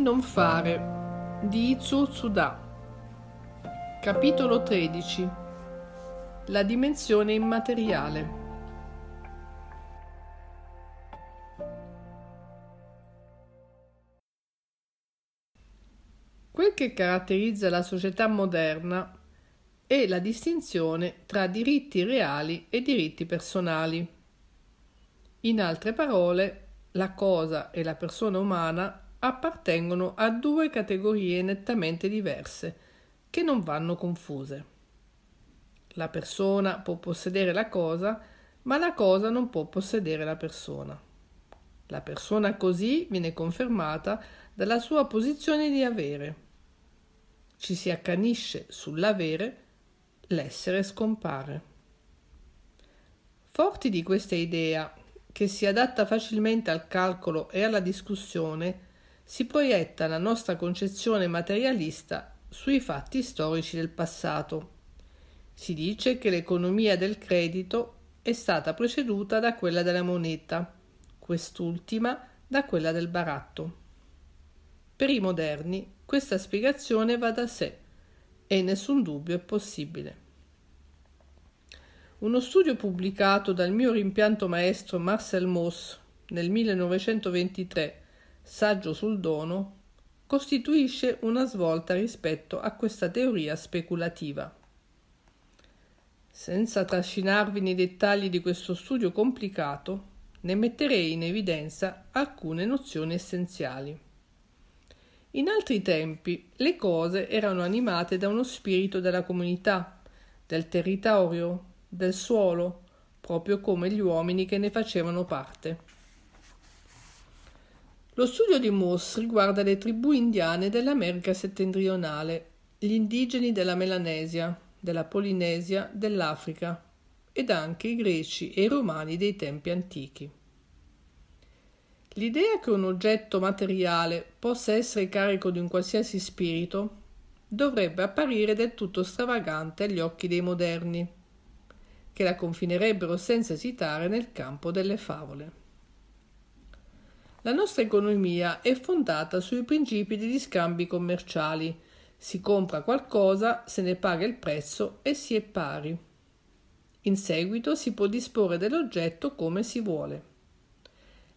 non fare di Itsu Tsuda. Capitolo 13 La dimensione immateriale. Quel che caratterizza la società moderna è la distinzione tra diritti reali e diritti personali. In altre parole, la cosa e la persona umana appartengono a due categorie nettamente diverse, che non vanno confuse. La persona può possedere la cosa, ma la cosa non può possedere la persona. La persona così viene confermata dalla sua posizione di avere. Ci si accanisce sull'avere, l'essere scompare. Forti di questa idea, che si adatta facilmente al calcolo e alla discussione, si proietta la nostra concezione materialista sui fatti storici del passato. Si dice che l'economia del credito è stata preceduta da quella della moneta, quest'ultima da quella del baratto. Per i moderni questa spiegazione va da sé e nessun dubbio è possibile. Uno studio pubblicato dal mio rimpianto maestro Marcel Mauss nel 1923 saggio sul dono, costituisce una svolta rispetto a questa teoria speculativa. Senza trascinarvi nei dettagli di questo studio complicato, ne metterei in evidenza alcune nozioni essenziali. In altri tempi le cose erano animate da uno spirito della comunità, del territorio, del suolo, proprio come gli uomini che ne facevano parte. Lo studio di Moss riguarda le tribù indiane dell'America settentrionale, gli indigeni della Melanesia, della Polinesia, dell'Africa ed anche i greci e i romani dei tempi antichi. L'idea che un oggetto materiale possa essere carico di un qualsiasi spirito dovrebbe apparire del tutto stravagante agli occhi dei moderni, che la confinerebbero senza esitare nel campo delle favole. La nostra economia è fondata sui principi degli scambi commerciali. Si compra qualcosa, se ne paga il prezzo e si è pari. In seguito si può disporre dell'oggetto come si vuole.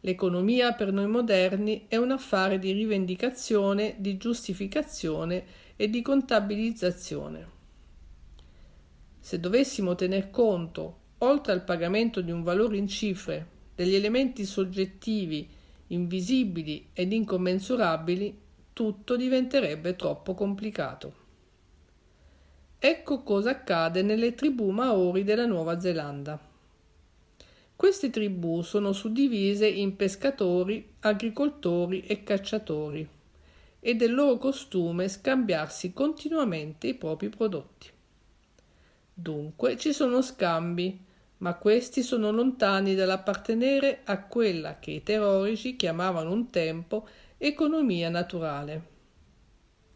L'economia per noi moderni è un affare di rivendicazione, di giustificazione e di contabilizzazione. Se dovessimo tener conto, oltre al pagamento di un valore in cifre, degli elementi soggettivi invisibili ed incommensurabili, tutto diventerebbe troppo complicato. Ecco cosa accade nelle tribù maori della Nuova Zelanda. Queste tribù sono suddivise in pescatori, agricoltori e cacciatori e del loro costume scambiarsi continuamente i propri prodotti. Dunque ci sono scambi, ma questi sono lontani dall'appartenere a quella che i teorici chiamavano un tempo economia naturale.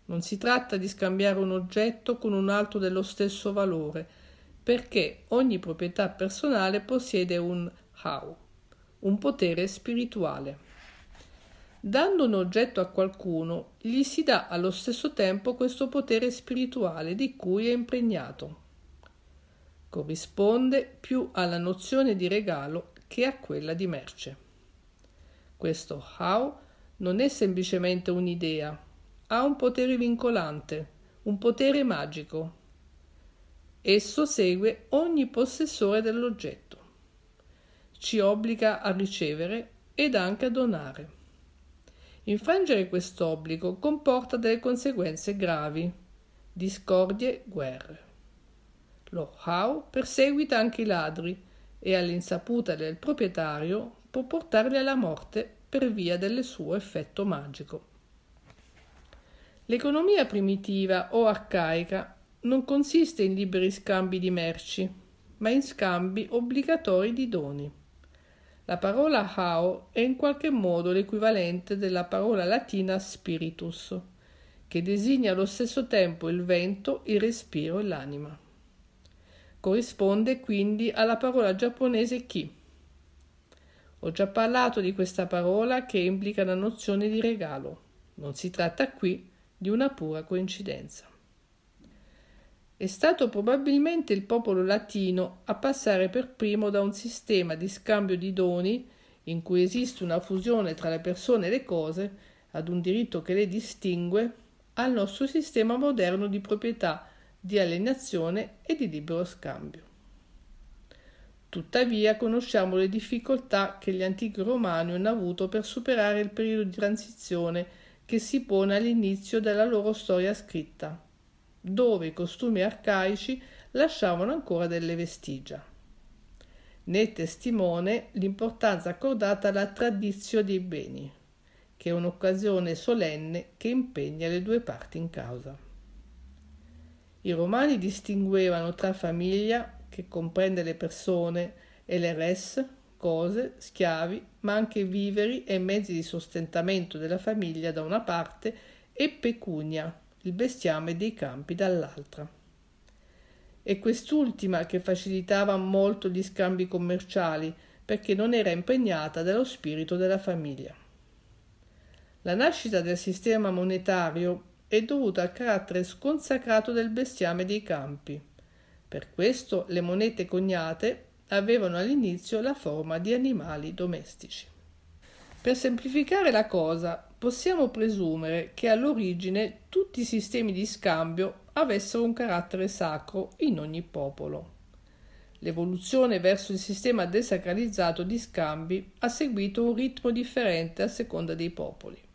Non si tratta di scambiare un oggetto con un altro dello stesso valore, perché ogni proprietà personale possiede un how, un potere spirituale. Dando un oggetto a qualcuno, gli si dà allo stesso tempo questo potere spirituale di cui è impregnato corrisponde più alla nozione di regalo che a quella di merce. Questo how non è semplicemente un'idea, ha un potere vincolante, un potere magico. Esso segue ogni possessore dell'oggetto. Ci obbliga a ricevere ed anche a donare. Infrangere quest'obbligo comporta delle conseguenze gravi, discordie, guerre. Lo how perseguita anche i ladri e all'insaputa del proprietario può portarli alla morte per via del suo effetto magico. L'economia primitiva o arcaica non consiste in liberi scambi di merci, ma in scambi obbligatori di doni. La parola how è in qualche modo l'equivalente della parola latina spiritus, che designa allo stesso tempo il vento, il respiro e l'anima. Corrisponde quindi alla parola giapponese ki. Ho già parlato di questa parola che implica la nozione di regalo. Non si tratta qui di una pura coincidenza. È stato probabilmente il popolo latino a passare per primo da un sistema di scambio di doni in cui esiste una fusione tra le persone e le cose, ad un diritto che le distingue, al nostro sistema moderno di proprietà, di alienazione e di libero scambio. Tuttavia conosciamo le difficoltà che gli antichi romani hanno avuto per superare il periodo di transizione che si pone all'inizio della loro storia scritta, dove i costumi arcaici lasciavano ancora delle vestigia. Ne testimone l'importanza accordata alla tradizione dei beni, che è un'occasione solenne che impegna le due parti in causa. I romani distinguevano tra famiglia, che comprende le persone, e le res, cose, schiavi, ma anche viveri e mezzi di sostentamento della famiglia da una parte e pecunia, il bestiame dei campi dall'altra. E quest'ultima che facilitava molto gli scambi commerciali perché non era impregnata dello spirito della famiglia. La nascita del sistema monetario è dovuta al carattere sconsacrato del bestiame dei campi. Per questo le monete coniate avevano all'inizio la forma di animali domestici. Per semplificare la cosa, possiamo presumere che all'origine tutti i sistemi di scambio avessero un carattere sacro in ogni popolo. L'evoluzione verso il sistema desacralizzato di scambi ha seguito un ritmo differente a seconda dei popoli.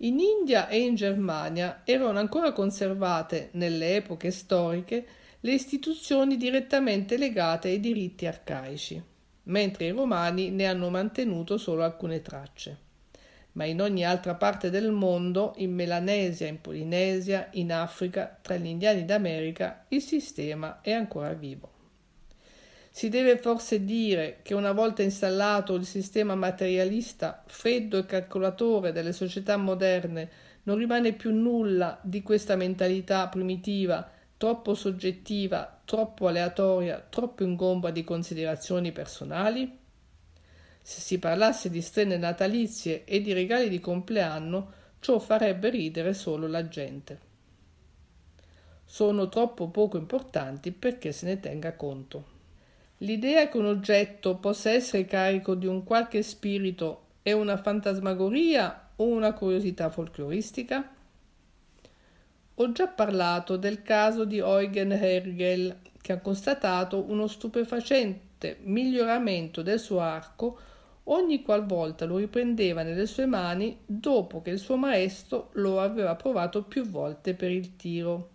In India e in Germania erano ancora conservate, nelle epoche storiche, le istituzioni direttamente legate ai diritti arcaici, mentre i romani ne hanno mantenuto solo alcune tracce. Ma in ogni altra parte del mondo, in Melanesia, in Polinesia, in Africa, tra gli indiani d'America, il sistema è ancora vivo. Si deve forse dire che una volta installato il sistema materialista, freddo e calcolatore delle società moderne, non rimane più nulla di questa mentalità primitiva troppo soggettiva, troppo aleatoria, troppo ingomba di considerazioni personali? Se si parlasse di strenne natalizie e di regali di compleanno, ciò farebbe ridere solo la gente. Sono troppo poco importanti perché se ne tenga conto. L'idea che un oggetto possa essere carico di un qualche spirito è una fantasmagoria o una curiosità folcloristica? Ho già parlato del caso di Eugen Hergel, che ha constatato uno stupefacente miglioramento del suo arco ogni qualvolta lo riprendeva nelle sue mani dopo che il suo maestro lo aveva provato più volte per il tiro.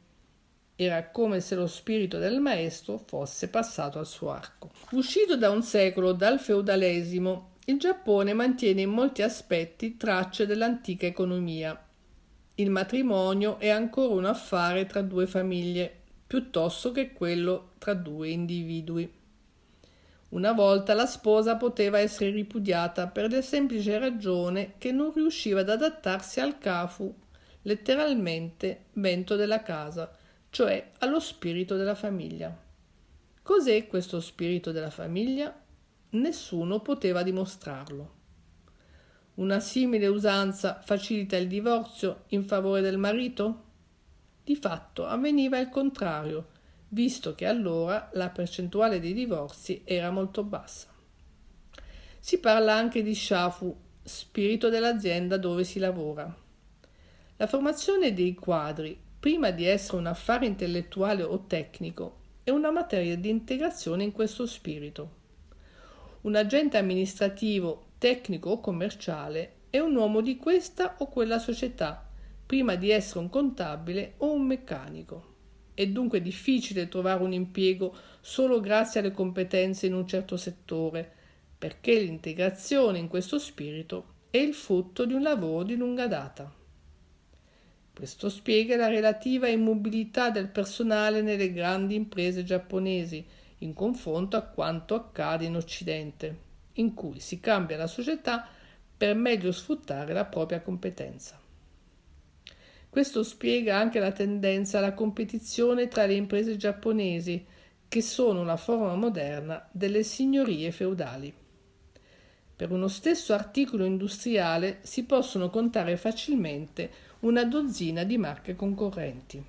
Era come se lo spirito del maestro fosse passato al suo arco. Uscito da un secolo dal feudalesimo, il Giappone mantiene in molti aspetti tracce dell'antica economia il matrimonio è ancora un affare tra due famiglie, piuttosto che quello tra due individui. Una volta la sposa poteva essere ripudiata per la semplice ragione che non riusciva ad adattarsi al cafu, letteralmente vento della casa, cioè allo spirito della famiglia. Cos'è questo spirito della famiglia? Nessuno poteva dimostrarlo. Una simile usanza facilita il divorzio in favore del marito? Di fatto avveniva il contrario, visto che allora la percentuale dei divorzi era molto bassa. Si parla anche di shafu, spirito dell'azienda dove si lavora. La formazione dei quadri, prima di essere un affare intellettuale o tecnico, è una materia di integrazione in questo spirito. Un agente amministrativo tecnico o commerciale, è un uomo di questa o quella società, prima di essere un contabile o un meccanico. È dunque difficile trovare un impiego solo grazie alle competenze in un certo settore, perché l'integrazione in questo spirito è il frutto di un lavoro di lunga data. Questo spiega la relativa immobilità del personale nelle grandi imprese giapponesi in confronto a quanto accade in Occidente in cui si cambia la società per meglio sfruttare la propria competenza. Questo spiega anche la tendenza alla competizione tra le imprese giapponesi, che sono una forma moderna delle signorie feudali. Per uno stesso articolo industriale si possono contare facilmente una dozzina di marche concorrenti.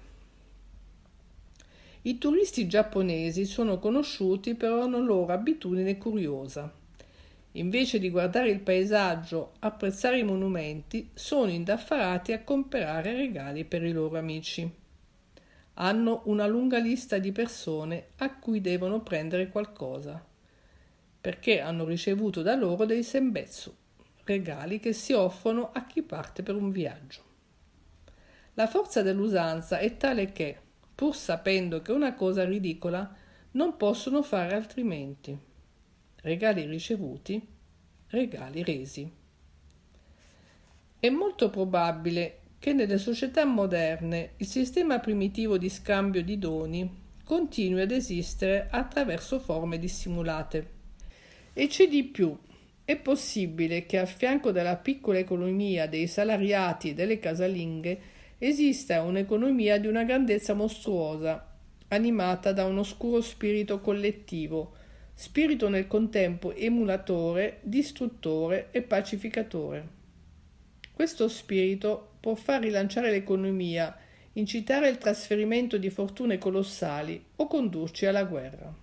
I turisti giapponesi sono conosciuti per una loro abitudine curiosa. Invece di guardare il paesaggio, apprezzare i monumenti, sono indaffarati a comprare regali per i loro amici. Hanno una lunga lista di persone a cui devono prendere qualcosa, perché hanno ricevuto da loro dei sembetsu, regali che si offrono a chi parte per un viaggio. La forza dell'usanza è tale che, pur sapendo che una cosa ridicola, non possono fare altrimenti. Regali ricevuti, regali resi. È molto probabile che nelle società moderne il sistema primitivo di scambio di doni continui ad esistere attraverso forme dissimulate. E c'è di più. È possibile che a fianco della piccola economia dei salariati e delle casalinghe esista un'economia di una grandezza mostruosa, animata da un oscuro spirito collettivo, spirito nel contempo emulatore, distruttore e pacificatore. Questo spirito può far rilanciare l'economia, incitare il trasferimento di fortune colossali o condurci alla guerra.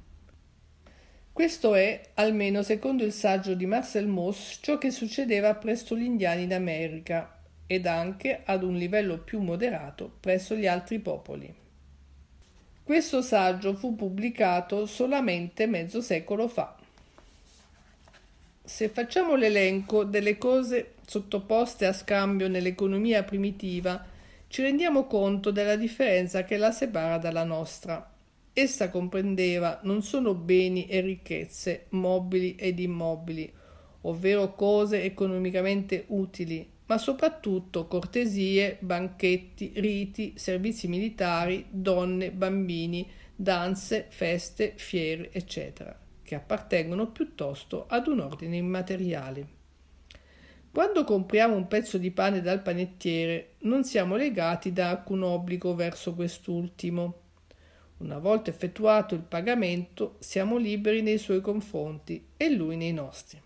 Questo è, almeno secondo il saggio di Marcel Mauss, ciò che succedeva presso gli indiani d'America ed anche ad un livello più moderato presso gli altri popoli. Questo saggio fu pubblicato solamente mezzo secolo fa. Se facciamo l'elenco delle cose sottoposte a scambio nell'economia primitiva, ci rendiamo conto della differenza che la separa dalla nostra. Essa comprendeva non solo beni e ricchezze, mobili ed immobili, ovvero cose economicamente utili, ma soprattutto cortesie, banchetti, riti, servizi militari, donne, bambini, danze, feste, fiere, eccetera, che appartengono piuttosto ad un ordine immateriale. Quando compriamo un pezzo di pane dal panettiere, non siamo legati da alcun obbligo verso quest'ultimo. Una volta effettuato il pagamento, siamo liberi nei suoi confronti e lui nei nostri.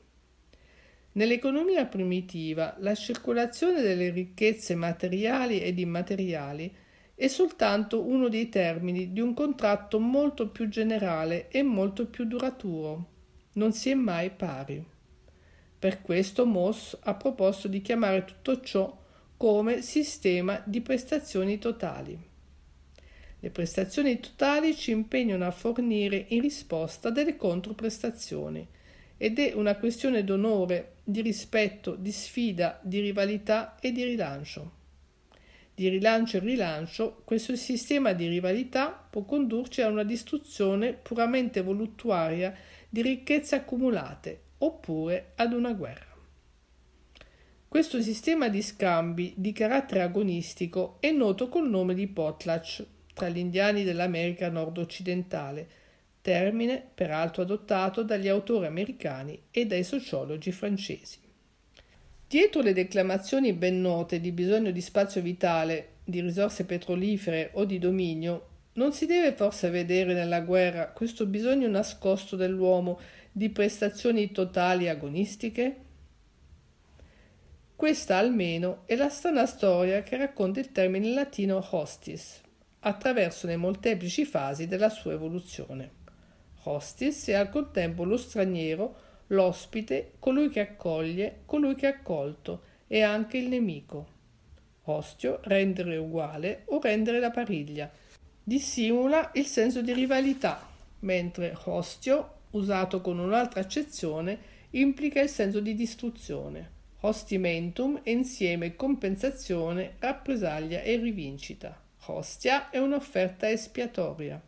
Nell'economia primitiva la circolazione delle ricchezze materiali ed immateriali è soltanto uno dei termini di un contratto molto più generale e molto più duraturo. Non si è mai pari. Per questo Moss ha proposto di chiamare tutto ciò come sistema di prestazioni totali. Le prestazioni totali ci impegnano a fornire in risposta delle controprestazioni ed è una questione d'onore, di rispetto, di sfida, di rivalità e di rilancio. Di rilancio e rilancio, questo sistema di rivalità può condurci a una distruzione puramente voluttuaria di ricchezze accumulate oppure ad una guerra. Questo sistema di scambi di carattere agonistico è noto col nome di potlatch tra gli indiani dell'America nord-occidentale, termine peraltro adottato dagli autori americani e dai sociologi francesi. Dietro le declamazioni ben note di bisogno di spazio vitale, di risorse petrolifere o di dominio, non si deve forse vedere nella guerra questo bisogno nascosto dell'uomo di prestazioni totali agonistiche? Questa almeno è la strana storia che racconta il termine latino hostis, attraverso le molteplici fasi della sua evoluzione hostis e al contempo lo straniero, l'ospite, colui che accoglie, colui che è accolto e anche il nemico. Ostio, rendere uguale o rendere la pariglia. Dissimula il senso di rivalità, mentre ostio, usato con un'altra accezione, implica il senso di distruzione. Hostimentum è insieme compensazione, rappresaglia e rivincita. Hostia è un'offerta espiatoria.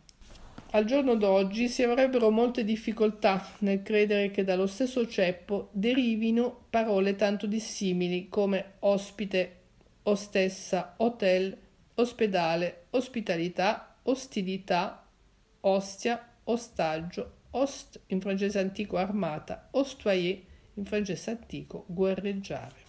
Al giorno d'oggi si avrebbero molte difficoltà nel credere che dallo stesso ceppo derivino parole tanto dissimili come ospite, ostessa, hotel, ospedale, ospitalità, ostilità, ostia, ostaggio, host in francese antico armata, ostoyer in francese antico guerreggiare.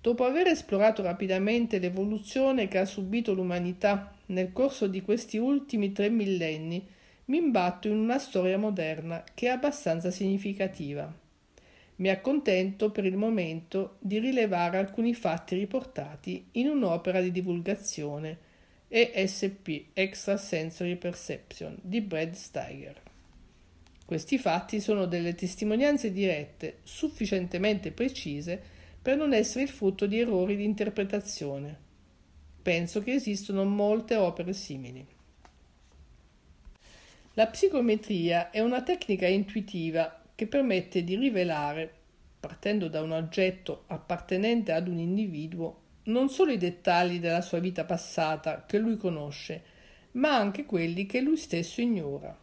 Dopo aver esplorato rapidamente l'evoluzione che ha subito l'umanità nel corso di questi ultimi tre millenni, mi imbatto in una storia moderna che è abbastanza significativa. Mi accontento per il momento di rilevare alcuni fatti riportati in un'opera di divulgazione ESP Extrasensory Perception di Brad Steiger. Questi fatti sono delle testimonianze dirette sufficientemente precise per non essere il frutto di errori di interpretazione. Penso che esistono molte opere simili. La psicometria è una tecnica intuitiva che permette di rivelare, partendo da un oggetto appartenente ad un individuo, non solo i dettagli della sua vita passata che lui conosce, ma anche quelli che lui stesso ignora.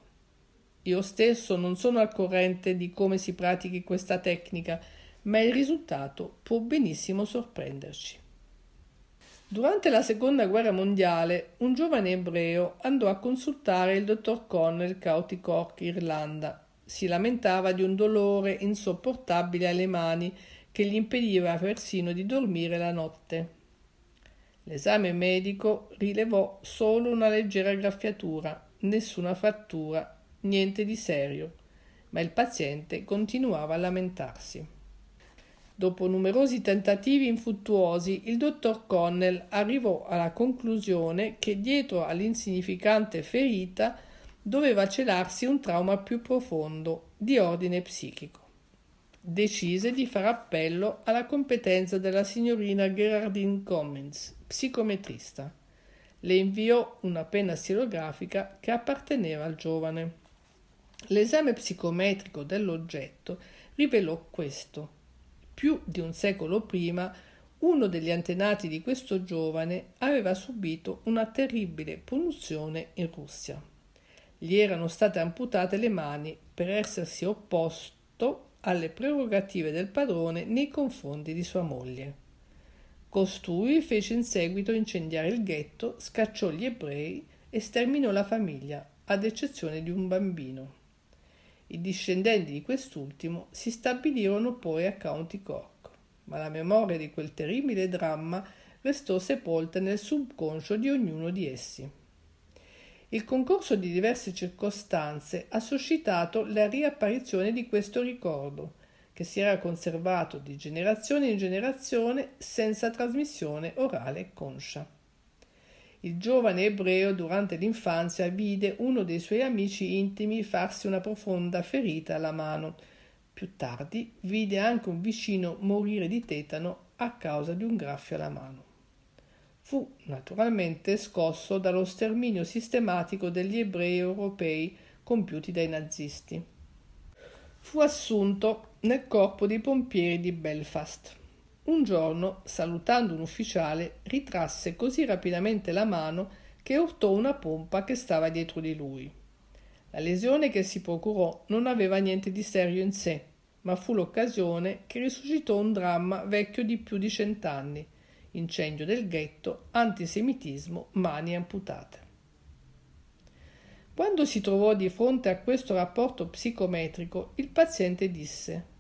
Io stesso non sono al corrente di come si pratichi questa tecnica, ma il risultato può benissimo sorprenderci. Durante la seconda guerra mondiale, un giovane ebreo andò a consultare il dottor Connell County Cork, Irlanda, si lamentava di un dolore insopportabile alle mani che gli impediva persino di dormire la notte. L'esame medico rilevò solo una leggera graffiatura, nessuna frattura, niente di serio, ma il paziente continuava a lamentarsi. Dopo numerosi tentativi infruttuosi, il dottor Connell arrivò alla conclusione che dietro all'insignificante ferita doveva celarsi un trauma più profondo, di ordine psichico. Decise di fare appello alla competenza della signorina Gerardine Cummins, psicometrista. Le inviò una penna stilografica che apparteneva al giovane. L'esame psicometrico dell'oggetto rivelò questo. Più di un secolo prima, uno degli antenati di questo giovane aveva subito una terribile punizione in Russia gli erano state amputate le mani per essersi opposto alle prerogative del padrone nei confronti di sua moglie. Costui fece in seguito incendiare il ghetto, scacciò gli ebrei e sterminò la famiglia, ad eccezione di un bambino. I discendenti di quest'ultimo si stabilirono poi a County Cork, ma la memoria di quel terribile dramma restò sepolta nel subconscio di ognuno di essi. Il concorso di diverse circostanze ha suscitato la riapparizione di questo ricordo, che si era conservato di generazione in generazione senza trasmissione orale conscia. Il giovane ebreo durante l'infanzia vide uno dei suoi amici intimi farsi una profonda ferita alla mano. Più tardi vide anche un vicino morire di tetano a causa di un graffio alla mano fu naturalmente scosso dallo sterminio sistematico degli ebrei europei compiuti dai nazisti. Fu assunto nel corpo dei pompieri di Belfast. Un giorno, salutando un ufficiale, ritrasse così rapidamente la mano che urtò una pompa che stava dietro di lui. La lesione che si procurò non aveva niente di serio in sé, ma fu l'occasione che risuscitò un dramma vecchio di più di cent'anni, incendio del ghetto, antisemitismo, mani amputate. Quando si trovò di fronte a questo rapporto psicometrico, il paziente disse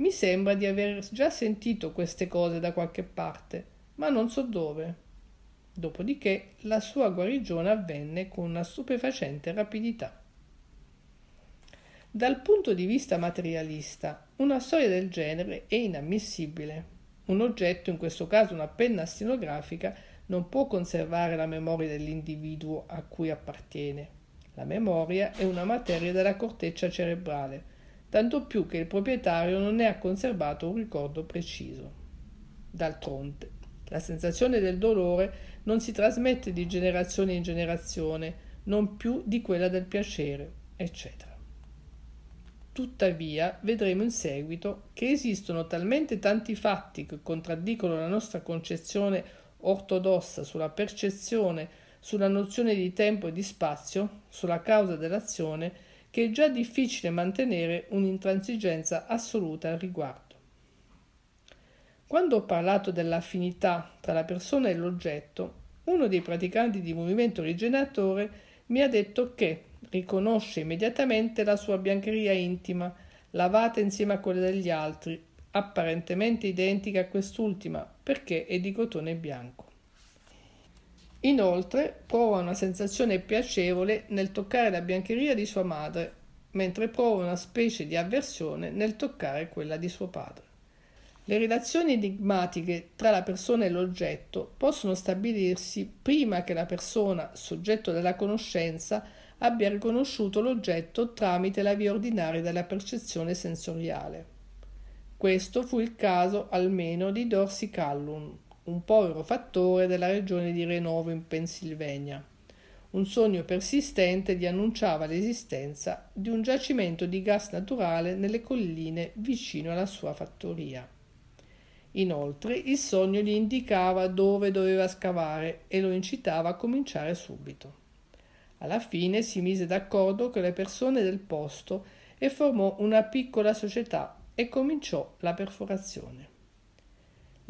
Mi sembra di aver già sentito queste cose da qualche parte, ma non so dove. Dopodiché la sua guarigione avvenne con una stupefacente rapidità. Dal punto di vista materialista, una storia del genere è inammissibile. Un oggetto, in questo caso una penna stenografica, non può conservare la memoria dell'individuo a cui appartiene. La memoria è una materia della corteccia cerebrale, tanto più che il proprietario non ne ha conservato un ricordo preciso. D'altronde, la sensazione del dolore non si trasmette di generazione in generazione, non più di quella del piacere, eccetera. Tuttavia, vedremo in seguito che esistono talmente tanti fatti che contraddicono la nostra concezione ortodossa sulla percezione, sulla nozione di tempo e di spazio, sulla causa dell'azione, che è già difficile mantenere un'intransigenza assoluta al riguardo. Quando ho parlato dell'affinità tra la persona e l'oggetto, uno dei praticanti di movimento rigeneratore mi ha detto che riconosce immediatamente la sua biancheria intima, lavata insieme a quella degli altri, apparentemente identica a quest'ultima perché è di cotone bianco. Inoltre prova una sensazione piacevole nel toccare la biancheria di sua madre, mentre prova una specie di avversione nel toccare quella di suo padre. Le relazioni enigmatiche tra la persona e l'oggetto possono stabilirsi prima che la persona, soggetto della conoscenza, abbia riconosciuto l'oggetto tramite la via ordinaria della percezione sensoriale. Questo fu il caso almeno di Dorsey Callum, un povero fattore della regione di Renovo in Pennsylvania. Un sogno persistente gli annunciava l'esistenza di un giacimento di gas naturale nelle colline vicino alla sua fattoria. Inoltre il sogno gli indicava dove doveva scavare e lo incitava a cominciare subito. Alla fine si mise d'accordo con le persone del posto e formò una piccola società e cominciò la perforazione.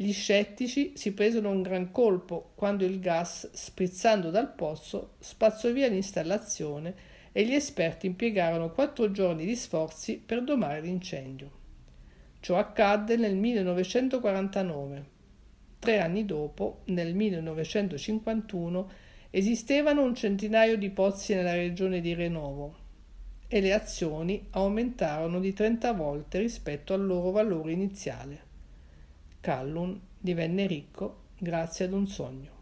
Gli scettici si presero un gran colpo quando il gas, sprizzando dal pozzo, spazzò via l'installazione e gli esperti impiegarono quattro giorni di sforzi per domare l'incendio. Ciò accadde nel 1949. Tre anni dopo, nel 1951, esistevano un centinaio di pozzi nella regione di Renovo e le azioni aumentarono di 30 volte rispetto al loro valore iniziale. Callum divenne ricco grazie ad un sogno.